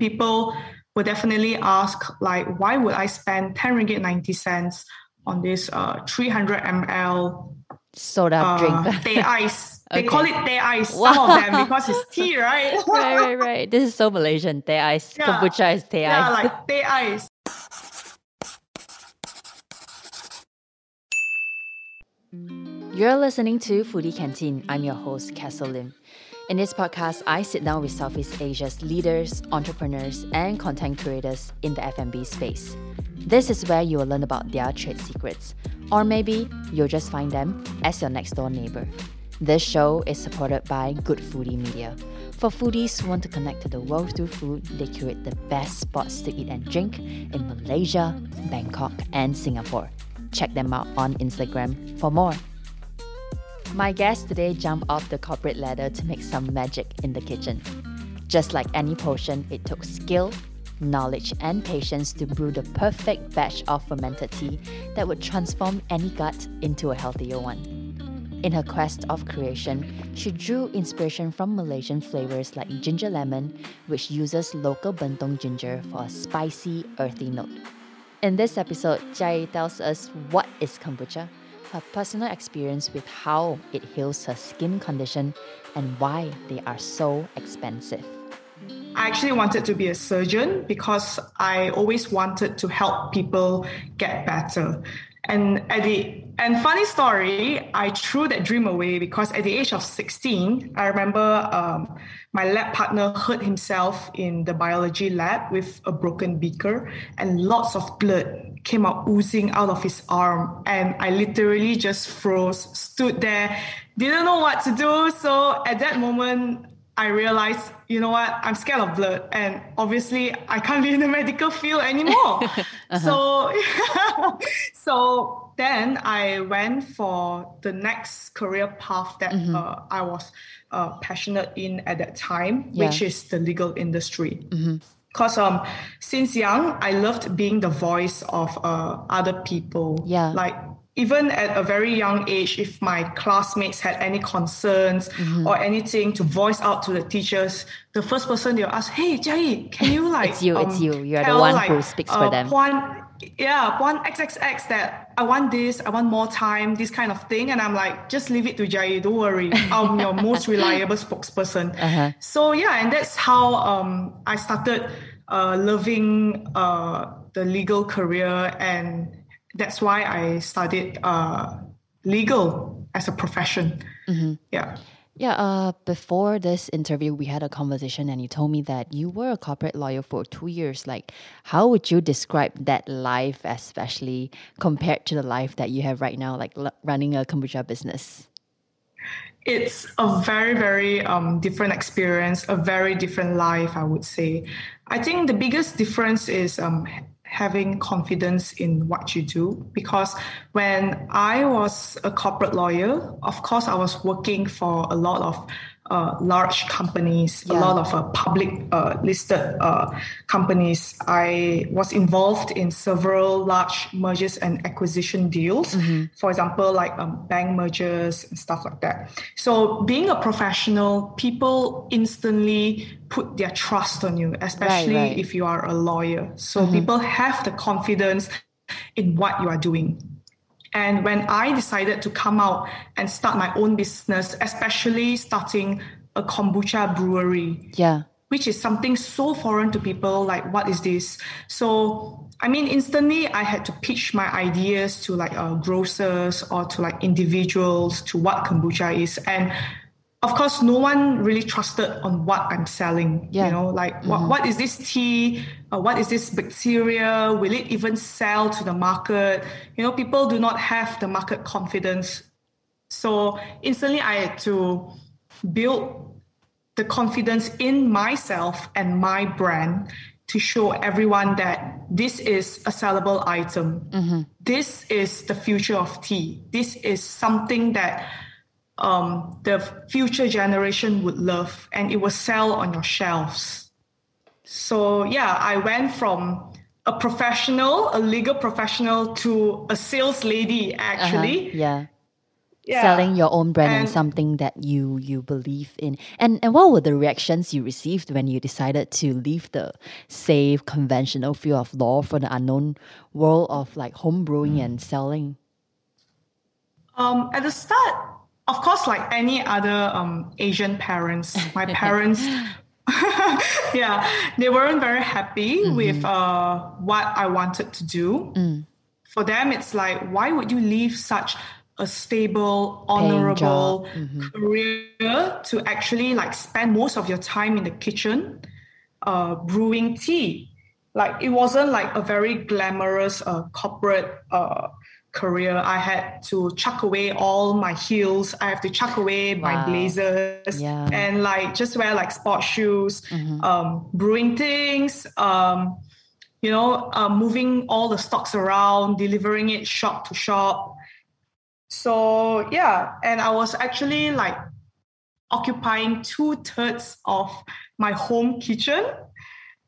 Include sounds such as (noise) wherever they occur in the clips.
people will definitely ask, like, why would I spend 10 ringgit 90 cents on this uh, 300 ml soda uh, drink? teh ice. (laughs) They call it teh ice, wow. some of them, because it's tea, right? right, (laughs) right, right. This is so Malaysian. Teh ice. Yeah. Kombucha is teh yeah, ice. Yeah, like teh ice. You're listening to Foodie Canteen. I'm your host, Castle Lim. In this podcast, I sit down with Southeast Asia's leaders, entrepreneurs, and content creators in the F&B space. This is where you will learn about their trade secrets, or maybe you'll just find them as your next door neighbor. This show is supported by Good Foodie Media. For foodies who want to connect to the world through food, they curate the best spots to eat and drink in Malaysia, Bangkok, and Singapore. Check them out on Instagram for more. My guest today jumped off the corporate ladder to make some magic in the kitchen. Just like any potion, it took skill, knowledge, and patience to brew the perfect batch of fermented tea that would transform any gut into a healthier one. In her quest of creation, she drew inspiration from Malaysian flavors like ginger lemon, which uses local bentong ginger for a spicy, earthy note. In this episode, Jia Yi tells us what is kombucha, her personal experience with how it heals her skin condition and why they are so expensive. I actually wanted to be a surgeon because I always wanted to help people get better. And at the and funny story, I threw that dream away because at the age of 16, I remember um, my lab partner hurt himself in the biology lab with a broken beaker and lots of blood came out oozing out of his arm. And I literally just froze, stood there, didn't know what to do. So at that moment, I realized, you know what, I'm scared of blood. And obviously, I can't (laughs) be in the medical field anymore. (laughs) uh-huh. So, (laughs) so then I went for the next career path that mm-hmm. uh, I was uh, passionate in at that time, yeah. which is the legal industry. Mm-hmm because um since young i loved being the voice of uh, other people. Yeah. Like even at a very young age if my classmates had any concerns mm-hmm. or anything to voice out to the teachers the first person they'll ask hey Jia Yi, can you (laughs) like it's you um, it's you. You're the one like, who speaks uh, for them. One, yeah one xxx that i want this i want more time this kind of thing. And i'm like just leave it to Jai, don't worry. (laughs) I'm your most reliable spokesperson. Uh-huh. so yeah and that's how um, i started uh, loving uh, the legal career. And that's why i studied uh, legal as a profession. Mm-hmm. yeah yeah, uh, before this interview, we had a conversation, and you told me that you were a corporate lawyer for two years. Like, how would you describe that life, especially compared to the life that you have right now, like l- running a kombucha business? It's a very, very um, different experience, a very different life, I would say. I think the biggest difference is um, having confidence in what you do. Because when I was a corporate lawyer, of course, I was working for a lot of uh, large companies, yeah. a lot of uh, public uh, listed uh, companies. I was involved in several large mergers and acquisition deals, mm-hmm. for example, like um, bank mergers and stuff like that. So, being a professional, people instantly put their trust on you, especially right, right. if you are a lawyer. So, mm-hmm. people have the confidence in what you are doing. And when I decided to come out and start my own business, especially starting a kombucha brewery, yeah, which is something so foreign to people, like what is this? So I mean, instantly I had to pitch my ideas to like uh, grocers or to like individuals to what kombucha is, and of course, no one really trusted on what I'm selling. Yeah. You know, like mm-hmm. what, what is this tea? Uh, what is this bacteria? Will it even sell to the market? You know, people do not have the market confidence. So instantly, I had to build the confidence in myself and my brand to show everyone that this is a sellable item. Mm-hmm. This is the future of tea. This is something that um, the future generation would love and it will sell on your shelves. So, yeah, I went from a professional, a legal professional, to a sales lady actually. Uh-huh. Yeah. yeah. selling your own brand and, and, something that you you believe in. And and what were the reactions you received when you decided to leave the safe conventional field of law for the unknown world of like home brewing and selling? Um, at the start, of course, like any other um, Asian parents, my (laughs) parents (laughs) yeah, they weren't very happy mm-hmm. with uh, what I wanted to do. Mm. For them, it's like, why would you leave such a stable, honorable mm-hmm. career to actually like spend most of your time in the kitchen uh, brewing tea? Like it wasn't like a very glamorous uh, corporate uh, career, I had to chuck away all my heels. I have to chuck away wow. my blazers yeah. and like just wear like sports shoes, mm-hmm. um, brewing things, um, you know, uh, moving all the stocks around, delivering it shop to shop. So yeah, and I was actually like occupying two thirds of my home kitchen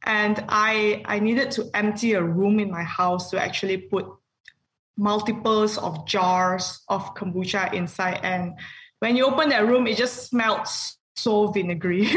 and I I needed to empty a room in my house to actually put multiples of jars of kombucha inside. And when you open that room, it just smelled so vinegary.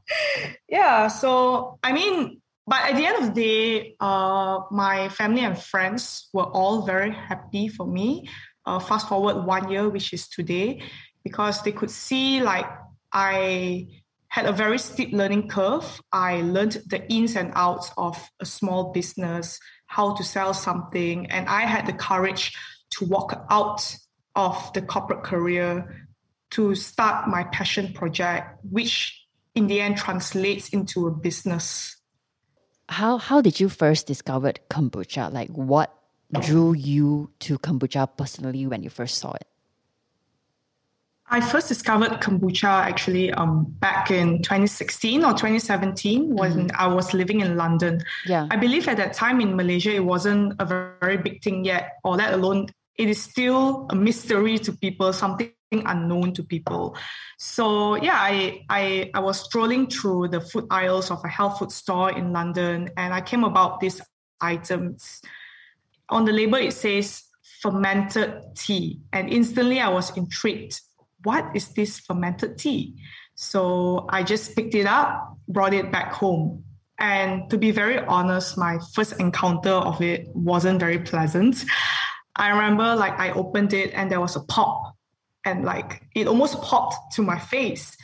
(laughs) yeah. So, I mean, but at the end of the day, uh, my family and friends were all very happy for me. Uh, fast forward one year, which is today, because they could see like I had a very steep learning curve. I learned the ins and outs of a small business, how to sell something. And I had the courage to walk out of the corporate career to start my passion project, which in the end translates into a business. How how did you first discover kombucha? Like what drew you to kombucha personally when you first saw it? I first discovered kombucha actually um, back in 2016 or 2017 when mm-hmm. I was living in London. Yeah. I believe at that time in Malaysia, it wasn't a very big thing yet, or let alone it is still a mystery to people, something unknown to people. So yeah, I, I, I was strolling through the food aisles of a health food store in London and I came about these items. On the label, it says fermented tea. And instantly I was intrigued what is this fermented tea? So I just picked it up, brought it back home. And to be very honest, my first encounter of it wasn't very pleasant. I remember like I opened it and there was a pop and like it almost popped to my face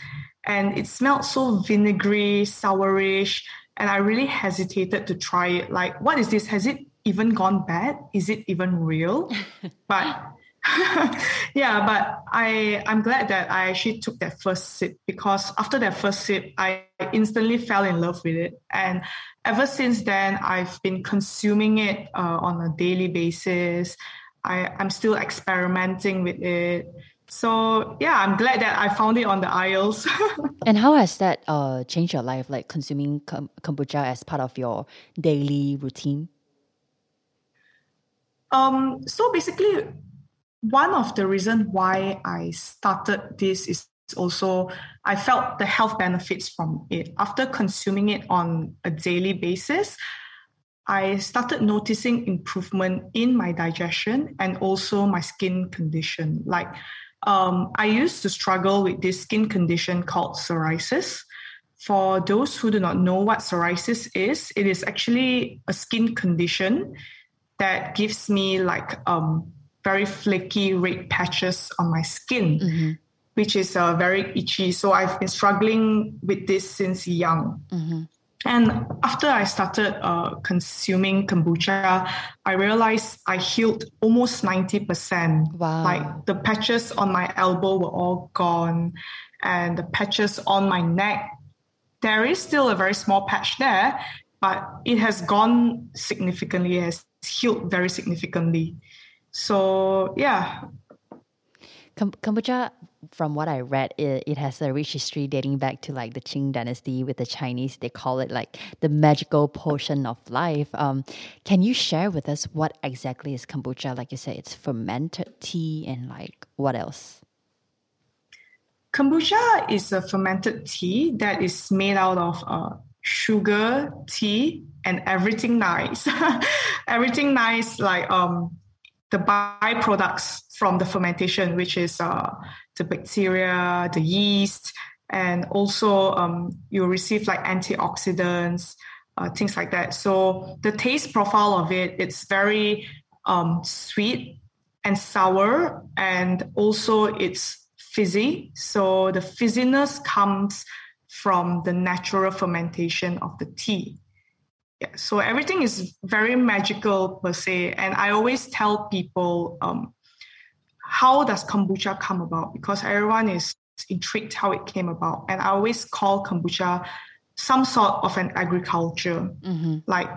and it smelled so vinegary, sourish, and I really hesitated to try it. Like, what is this? Has it even gone bad? Is it even real? (laughs) but (laughs) yeah, but I I'm glad that I actually took that first sip because after that first sip, I instantly fell in love with it, and ever since then, I've been consuming it uh, on a daily basis. I I'm still experimenting with it. So yeah, I'm glad that I found it on the aisles. (laughs) and how has that uh, changed your life, like consuming kombucha as part of your daily routine? Um, so basically, one of the reasons why I started this is also I felt the health benefits from it. After consuming it on a daily basis, I started noticing improvement in my digestion and also my skin condition. Like um, I used to struggle with this skin condition called psoriasis. For those who do not know what psoriasis is, it is actually a skin condition that gives me like um, very flaky red patches on my skin, mm-hmm. which is uh, very itchy. So I've been struggling with this since young. Mm-hmm. And after I started uh, consuming kombucha, I realized I healed almost 90%. Wow. Like the patches on my elbow were all gone, and the patches on my neck, there is still a very small patch there, but it has gone significantly, it has healed very significantly. So yeah. Kombucha, from what I read, it, it has a rich history dating back to like the Qing dynasty with the Chinese. They call it like the magical potion of life. Um, can you share with us what exactly is kombucha? Like you said, it's fermented tea and like what else? Kombucha is a fermented tea that is made out of uh, sugar, tea, and everything nice. (laughs) everything nice, like um, the byproducts from the fermentation, which is uh, the bacteria, the yeast, and also um, you receive like antioxidants, uh, things like that. So the taste profile of it, it's very um, sweet and sour, and also it's fizzy. So the fizziness comes from the natural fermentation of the tea. Yeah, so everything is very magical per se, and I always tell people um, how does kombucha come about? Because everyone is intrigued how it came about, and I always call kombucha some sort of an agriculture, mm-hmm. like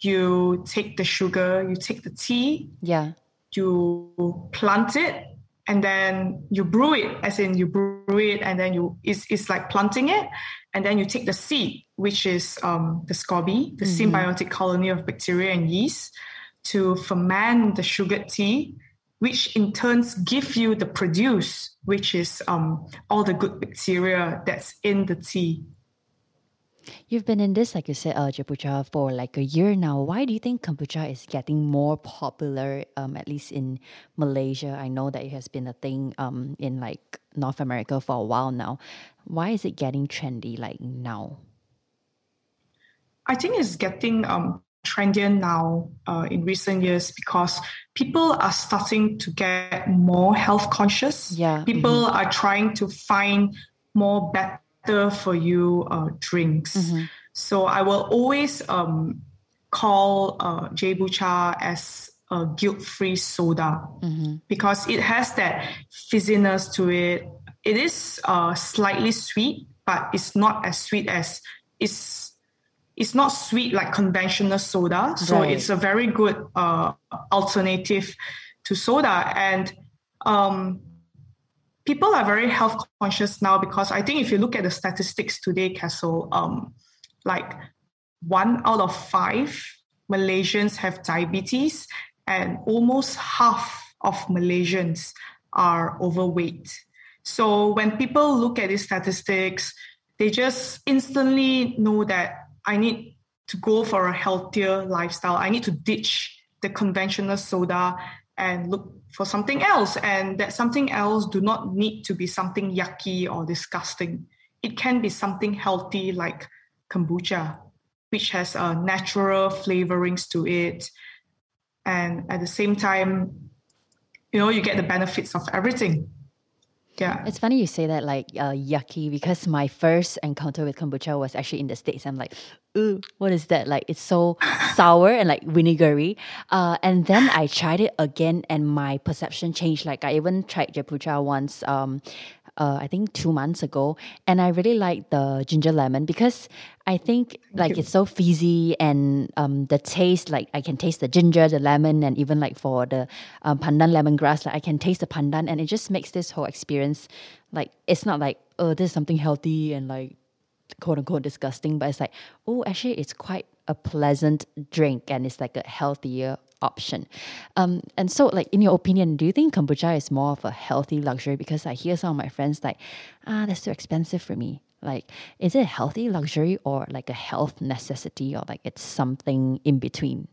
you take the sugar, you take the tea, yeah, you plant it, and then you brew it, as in you brew it, and then you it's it's like planting it, and then you take the seed, which is um, the SCOBY, the mm-hmm. symbiotic colony of bacteria and yeast, to ferment the sugar tea, which in turns give you the produce, which is um, all the good bacteria that's in the tea. You've been in this, like you said, uh, for like a year now. Why do you think kombucha is getting more popular, um, at least in Malaysia? I know that it has been a thing um, in like North America for a while now. Why is it getting trendy like now? I think it's getting um, trendier now uh, in recent years because people are starting to get more health conscious. Yeah. People mm-hmm. are trying to find more better for you uh, drinks. Mm-hmm. So I will always um, call uh, Jebucha as a guilt-free soda mm-hmm. because it has that fizziness to it. It is uh, slightly sweet, but it's not as sweet as it's. It's not sweet like conventional soda, so right. it's a very good uh, alternative to soda. And um, people are very health conscious now because I think if you look at the statistics today, Castle, um, like one out of five Malaysians have diabetes, and almost half of Malaysians are overweight. So when people look at these statistics, they just instantly know that I need to go for a healthier lifestyle. I need to ditch the conventional soda and look for something else. And that something else do not need to be something yucky or disgusting. It can be something healthy like kombucha, which has uh, natural flavorings to it. And at the same time, you know, you get the benefits of everything. Yeah. It's funny you say that like uh, yucky because my first encounter with kombucha was actually in the States. I'm like, ooh, what is that? Like it's so (laughs) sour and like vinegary. Uh, and then I tried it again and my perception changed. Like I even tried Jebucha once um, uh, I think two months ago, and I really like the ginger lemon because I think like it's so fizzy and um, the taste like I can taste the ginger, the lemon, and even like for the um, pandan lemongrass, like I can taste the pandan, and it just makes this whole experience like it's not like oh this is something healthy and like quote unquote disgusting, but it's like oh actually it's quite a pleasant drink and it's like a healthier option. Um, and so, like in your opinion, do you think kombucha is more of a healthy luxury? Because I hear some of my friends like, ah, that's too expensive for me. Like, is it a healthy luxury or like a health necessity, or like it's something in between?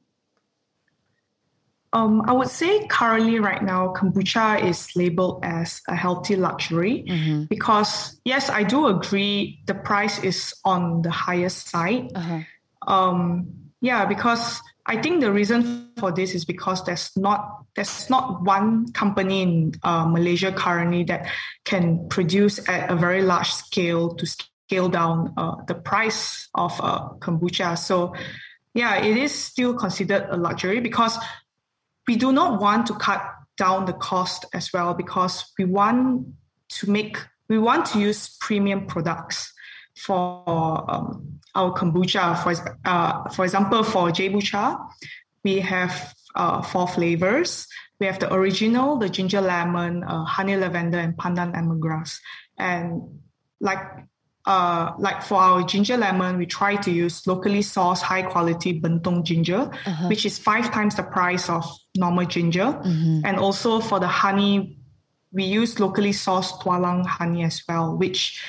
Um, I would say currently, right now, kombucha is labeled as a healthy luxury mm-hmm. because, yes, I do agree the price is on the highest side. Uh-huh. Um, yeah, because I think the reason for this is because there's not there's not one company in uh, Malaysia currently that can produce at a very large scale to scale down uh, the price of uh, kombucha. So, yeah, it is still considered a luxury because we do not want to cut down the cost as well because we want to make we want to use premium products for um, our kombucha. For uh, for example, for Jebucha, we have uh, four flavors. We have the original, the ginger lemon, uh, honey lavender, and pandan lemongrass. And like uh, like for our ginger lemon, we try to use locally sourced, high quality bentong ginger, uh-huh. which is five times the price of normal ginger. Mm-hmm. And also for the honey, we use locally sourced tualang honey as well, which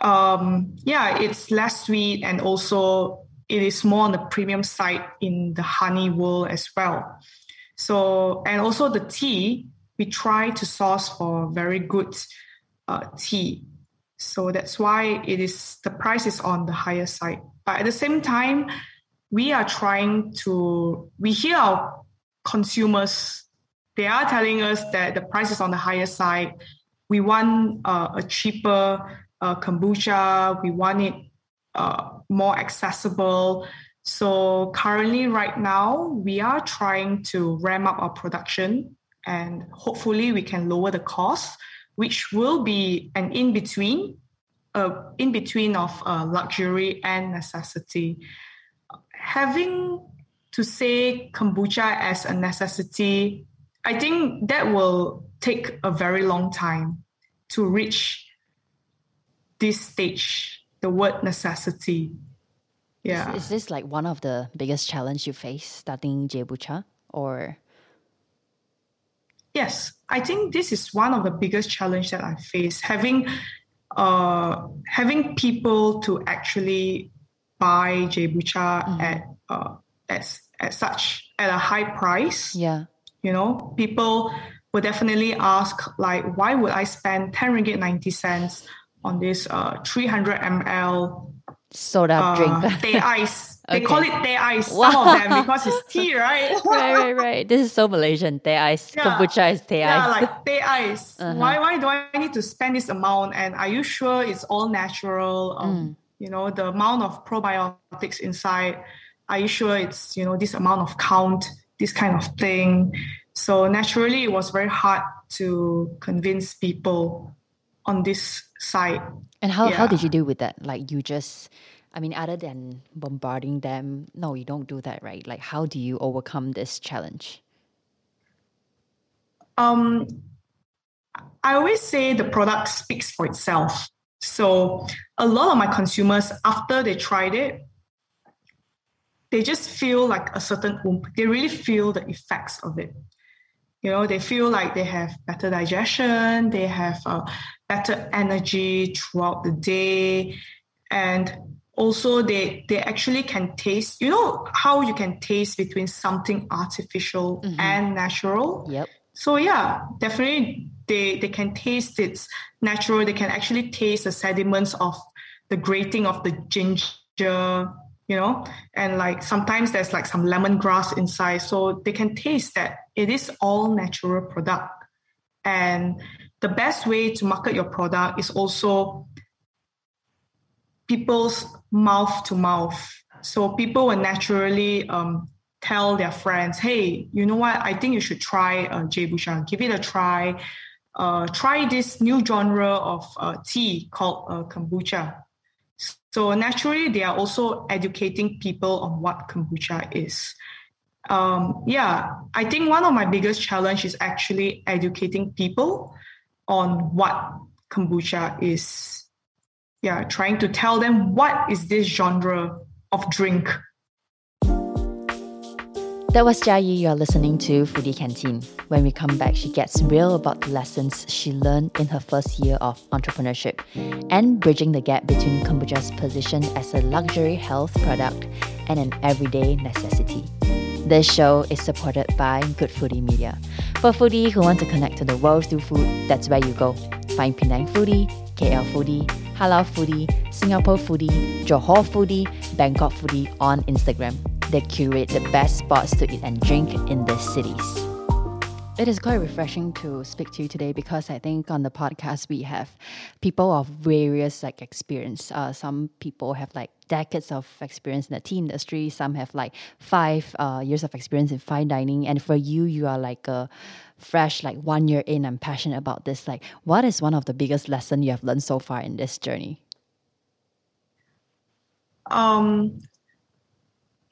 um, yeah, it's less sweet and also it is more on the premium side in the honey world as well. So, and also the tea, we try to source for very good uh, tea. So that's why it is the price is on the higher side. But at the same time, we are trying to we hear our consumers they are telling us that the price is on the higher side. We want uh, a cheaper uh, kombucha. We want it uh, more accessible. So currently, right now, we are trying to ramp up our production, and hopefully, we can lower the cost, which will be an in between, uh, in between of uh, luxury and necessity. Having to say kombucha as a necessity, I think that will take a very long time to reach this stage, the word necessity. Yeah. Is, is this like one of the biggest challenge you face starting Jebucha or? Yes, I think this is one of the biggest challenge that I face. Having uh, having people to actually buy Jebucha mm-hmm. at uh, at at such at a high price. Yeah. You know, people will definitely ask like, why would I spend 10 ringgit 90 cents on this uh 300 ml soda uh, drink? (laughs) teh ice. They okay. call it teh ice. Wow. Some of them because it's tea, (laughs) right? right, right, right. This is so Malaysian. Teh ice. Yeah. Kombucha is teh yeah, ice. Yeah, like teh ice. (laughs) Uh-huh. Why, why do I need to spend this amount? And are you sure it's all natural? Um, mm. You know, the amount of probiotics inside are you sure it's you know this amount of count this kind of thing so naturally it was very hard to convince people on this side and how, yeah. how did you do with that like you just i mean other than bombarding them no you don't do that right like how do you overcome this challenge um i always say the product speaks for itself so a lot of my consumers after they tried it they just feel like a certain oomph. They really feel the effects of it. You know, they feel like they have better digestion, they have uh, better energy throughout the day, and also they they actually can taste. You know how you can taste between something artificial mm-hmm. and natural. Yep. So yeah, definitely they they can taste it's natural. They can actually taste the sediments of the grating of the ginger you know? And like sometimes there's like some lemongrass inside so they can taste that it is all natural product. And the best way to market your product is also people's mouth to mouth. So people will naturally um, tell their friends hey you know what? I think you should try uh, J. Bushan. give it a try. Uh, try this new genre of uh, tea called uh, kombucha so naturally, they are also educating people on what kombucha is. Um, yeah, I think one of my biggest challenge is actually educating people on what kombucha is. Yeah, trying to tell them what is this genre of drink that was Jia Yi you're listening to Foodie Canteen. When we come back, she gets real about the lessons she learned in her first year of entrepreneurship and bridging the gap between kombucha's position as a luxury health product and an everyday necessity. This show is supported by Good Foodie Media. For foodie who want to connect to the world through food, that's where you go. Find Penang Foodie, KL Foodie, Halal Foodie, Singapore Foodie, Johor Foodie, Bangkok Foodie on Instagram. They curate the best spots to eat and drink in the cities. It is quite refreshing to speak to you today because I think on the podcast we have people of various like experience. Uh, some people have like decades of experience in the tea industry. Some have like five uh, years of experience in fine dining. And for you, you are like a fresh, like one year in. I'm passionate about this. Like, what is one of the biggest lesson you have learned so far in this journey? Um,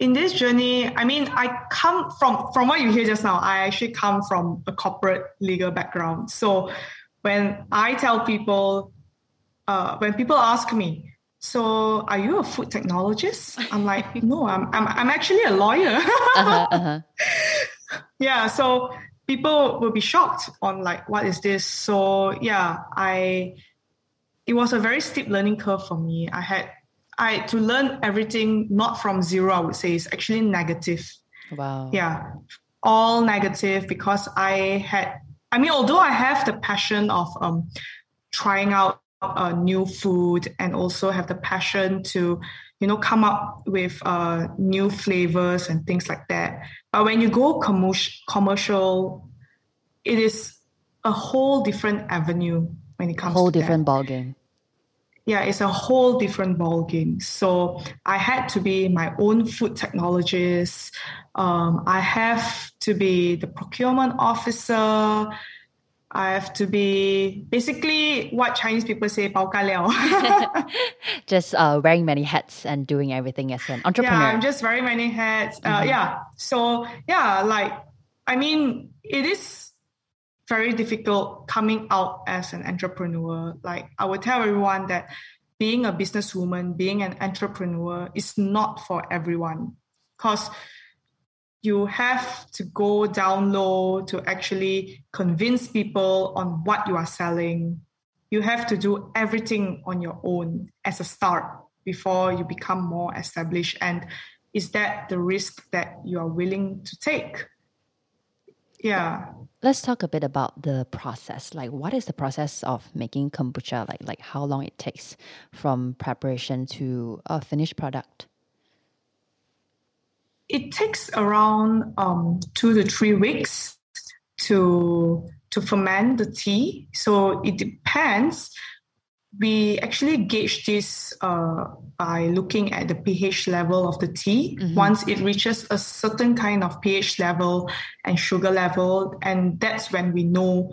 in this journey, I mean, I come from from what you hear just now. I actually come from a corporate legal background. So when I tell people, uh, when people ask me, so are you a food technologist? I'm like, (laughs) no, I'm I'm I'm actually a lawyer. (laughs) uh-huh, uh-huh. Yeah, so people will be shocked on like what is this. So yeah, I it was a very steep learning curve for me. I had I to learn everything not from zero, I would say is actually negative. Wow. Yeah. All negative because I had I mean, although I have the passion of um, trying out uh, new food and also have the passion to, you know, come up with uh, new flavors and things like that. But when you go commercial, it is a whole different avenue when it comes whole to different that. ball game yeah, it's a whole different ball game. So I had to be my own food technologist. Um, I have to be the procurement officer. I have to be basically what Chinese people say, bao ka liao. (laughs) just uh, wearing many hats and doing everything as an entrepreneur. Yeah, I'm just wearing many hats. Uh, mm-hmm. Yeah. So, yeah, like, I mean, it is very difficult coming out as an entrepreneur. Like I would tell everyone that being a businesswoman, being an entrepreneur is not for everyone because you have to go down low to actually convince people on what you are selling. You have to do everything on your own as a start before you become more established. And is that the risk that you are willing to take? Yeah let's talk a bit about the process. Like, what is the process of making kombucha? Like, like how long it takes from preparation to a finished product? It takes around um, two to three weeks to to ferment the tea. So it depends we actually gauge this uh, by looking at the pH level of the tea. Mm-hmm. Once it reaches a certain kind of pH level and sugar level, and that's when we know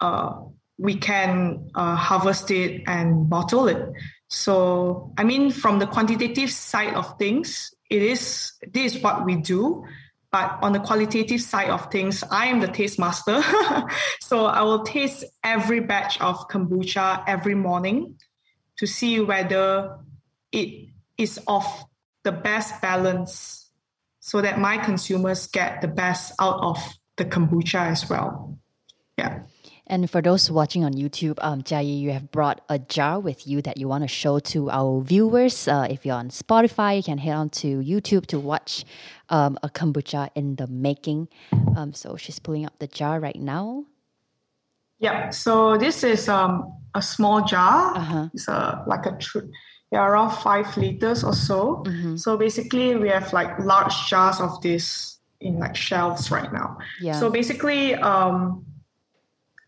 uh, we can uh, harvest it and bottle it. So, I mean, from the quantitative side of things, it is this is what we do. But on the qualitative side of things, I am the taste master. (laughs) so I will taste every batch of kombucha every morning to see whether it is of the best balance so that my consumers get the best out of the kombucha as well. Yeah. And for those watching on YouTube, um, Jia you have brought a jar with you that you want to show to our viewers. Uh, if you're on Spotify, you can head on to YouTube to watch um, a kombucha in the making. Um, so she's pulling up the jar right now. Yeah, so this is um, a small jar. Uh-huh. It's a, like a tr- yeah, around five liters or so. Mm-hmm. So basically, we have like large jars of this in like shelves right now. Yeah. So basically, um,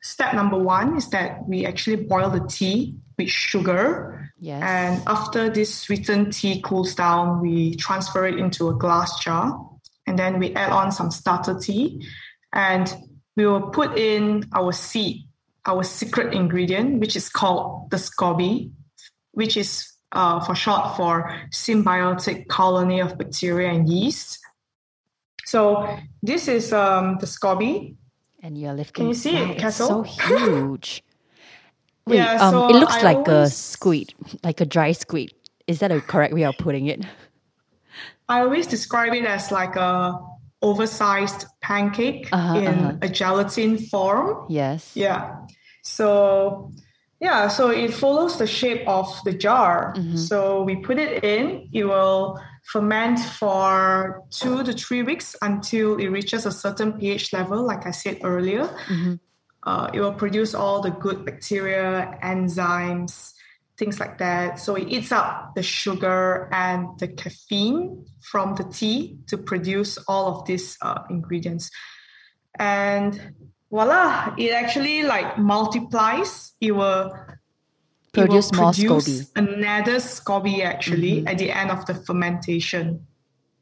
step number one is that we actually boil the tea with sugar. Yes. And after this sweetened tea cools down, we transfer it into a glass jar. And then we add on some starter tea. And we will put in our seed, our secret ingredient, which is called the SCOBY, which is uh, for short for symbiotic colony of bacteria and yeast. So this is um, the SCOBY and you're lifting. Can you see it, Castle? It's so huge. (laughs) Wait, yeah, um, so it looks I like always, a squid, like a dry squid. Is that a correct way of putting it? I always describe it as like a oversized pancake uh-huh, in uh-huh. a gelatin form. Yes. Yeah. So yeah, so it follows the shape of the jar. Mm-hmm. So we put it in. It will ferment for two to three weeks until it reaches a certain pH level, like I said earlier. Mm-hmm. Uh, it will produce all the good bacteria, enzymes, things like that. So it eats up the sugar and the caffeine from the tea to produce all of these uh, ingredients. And voila, it actually like multiplies. It will produce more SCOBY. Another SCOBY actually mm-hmm. at the end of the fermentation.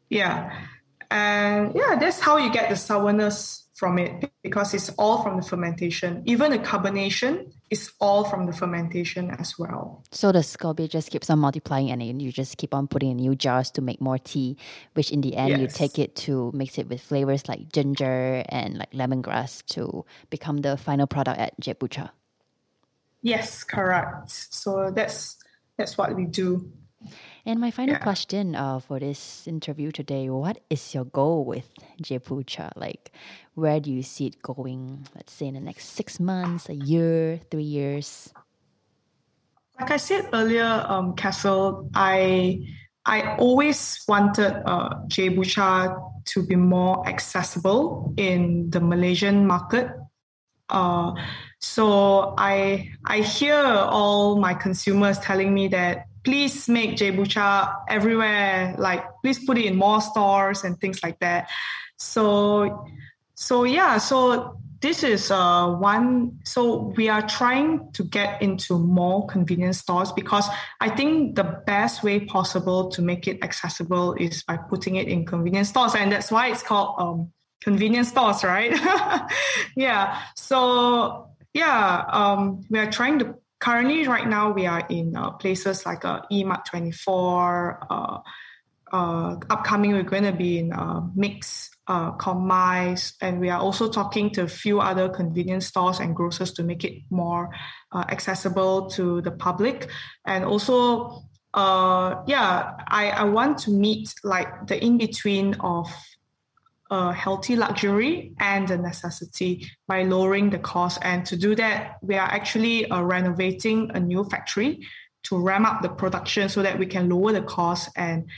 Yeah. And yeah, that's how you get the sourness from it because it's all from the fermentation. Even the carbonation is all from the fermentation as well. So the SCOBY just keeps on multiplying and you just keep on putting in new jars to make more tea, which in the end yes. you take it to mix it with flavors like ginger and like lemongrass to become the final product at Jebucha. Yes, correct. So that's that's what we do. And my final yeah. question uh, for this interview today: What is your goal with Jebucha? Like, where do you see it going? Let's say in the next six months, a year, three years. Like I said earlier, um, Castle, I I always wanted uh, Jebucha to be more accessible in the Malaysian market Uh, so I I hear all my consumers telling me that please make Jaibucha everywhere. Like please put it in more stores and things like that. So so yeah, so this is uh, one. So we are trying to get into more convenience stores because I think the best way possible to make it accessible is by putting it in convenience stores, and that's why it's called um, convenience stores, right? (laughs) yeah. So yeah, um, we are trying to. Currently, right now, we are in uh, places like uh, eMart 24. Uh, uh, upcoming, we're going to be in uh, Mix uh, Commise, and we are also talking to a few other convenience stores and grocers to make it more uh, accessible to the public. And also, uh, yeah, I, I want to meet like the in between of a healthy luxury and a necessity by lowering the cost. And to do that, we are actually uh, renovating a new factory to ramp up the production so that we can lower the cost and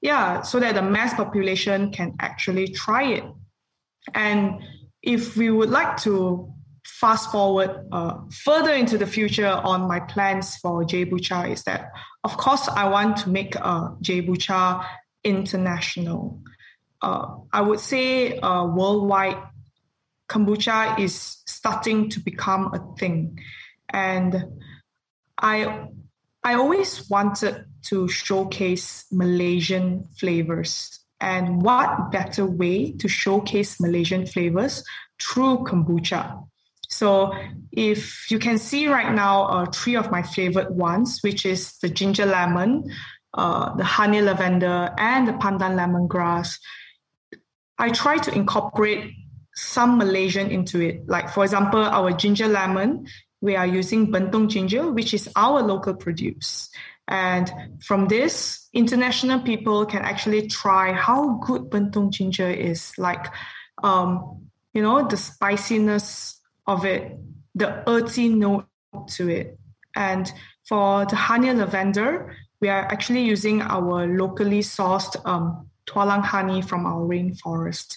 yeah, so that the mass population can actually try it. And if we would like to fast forward uh, further into the future on my plans for Jaibucha is that, of course, I want to make uh, Jaibucha international. Uh, I would say uh, worldwide, kombucha is starting to become a thing. And I, I always wanted to showcase Malaysian flavors. And what better way to showcase Malaysian flavors through kombucha? So if you can see right now, uh, three of my favorite ones, which is the ginger lemon, uh, the honey lavender, and the pandan lemongrass. I try to incorporate some Malaysian into it. Like for example, our ginger lemon, we are using Bentong ginger, which is our local produce. And from this, international people can actually try how good bentong ginger is. Like, um, you know, the spiciness of it, the earthy note to it. And for the honey lavender, we are actually using our locally sourced um, tualang honey from our rainforest.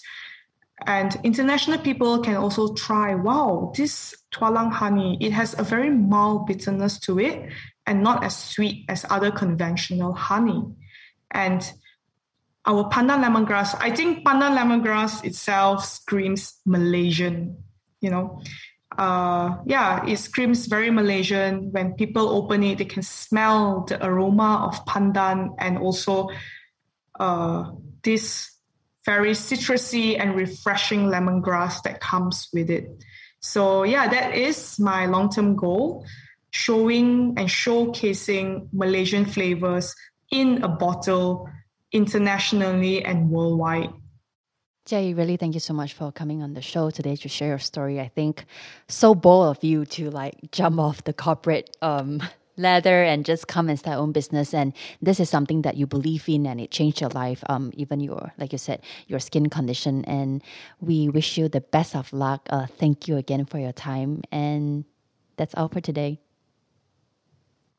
And international people can also try, wow, this tualang honey, it has a very mild bitterness to it and not as sweet as other conventional honey. And our pandan lemongrass, I think pandan lemongrass itself screams Malaysian, you know. Uh, yeah, it screams very Malaysian. When people open it, they can smell the aroma of pandan and also this very citrusy and refreshing lemongrass that comes with it. So yeah, that is my long-term goal showing and showcasing Malaysian flavors in a bottle internationally and worldwide. Jay, really thank you so much for coming on the show today to share your story. I think so bold of you to like jump off the corporate um, ladder and just come and start your own business. And this is something that you believe in and it changed your life, um, even your, like you said, your skin condition. And we wish you the best of luck. Uh, thank you again for your time. And that's all for today.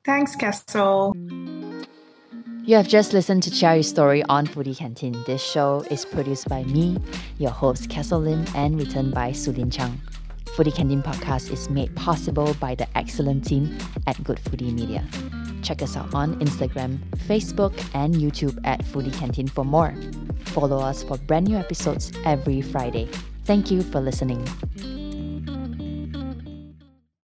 Thanks, Castle. You have just listened to Cherry's story on Foodie Canteen. This show is produced by me, your host, Castle Lim, and written by Sulin Chang. Foodie Canteen podcast is made possible by the excellent team at Good Foodie Media. Check us out on Instagram, Facebook, and YouTube at Foodie Canteen for more. Follow us for brand new episodes every Friday. Thank you for listening.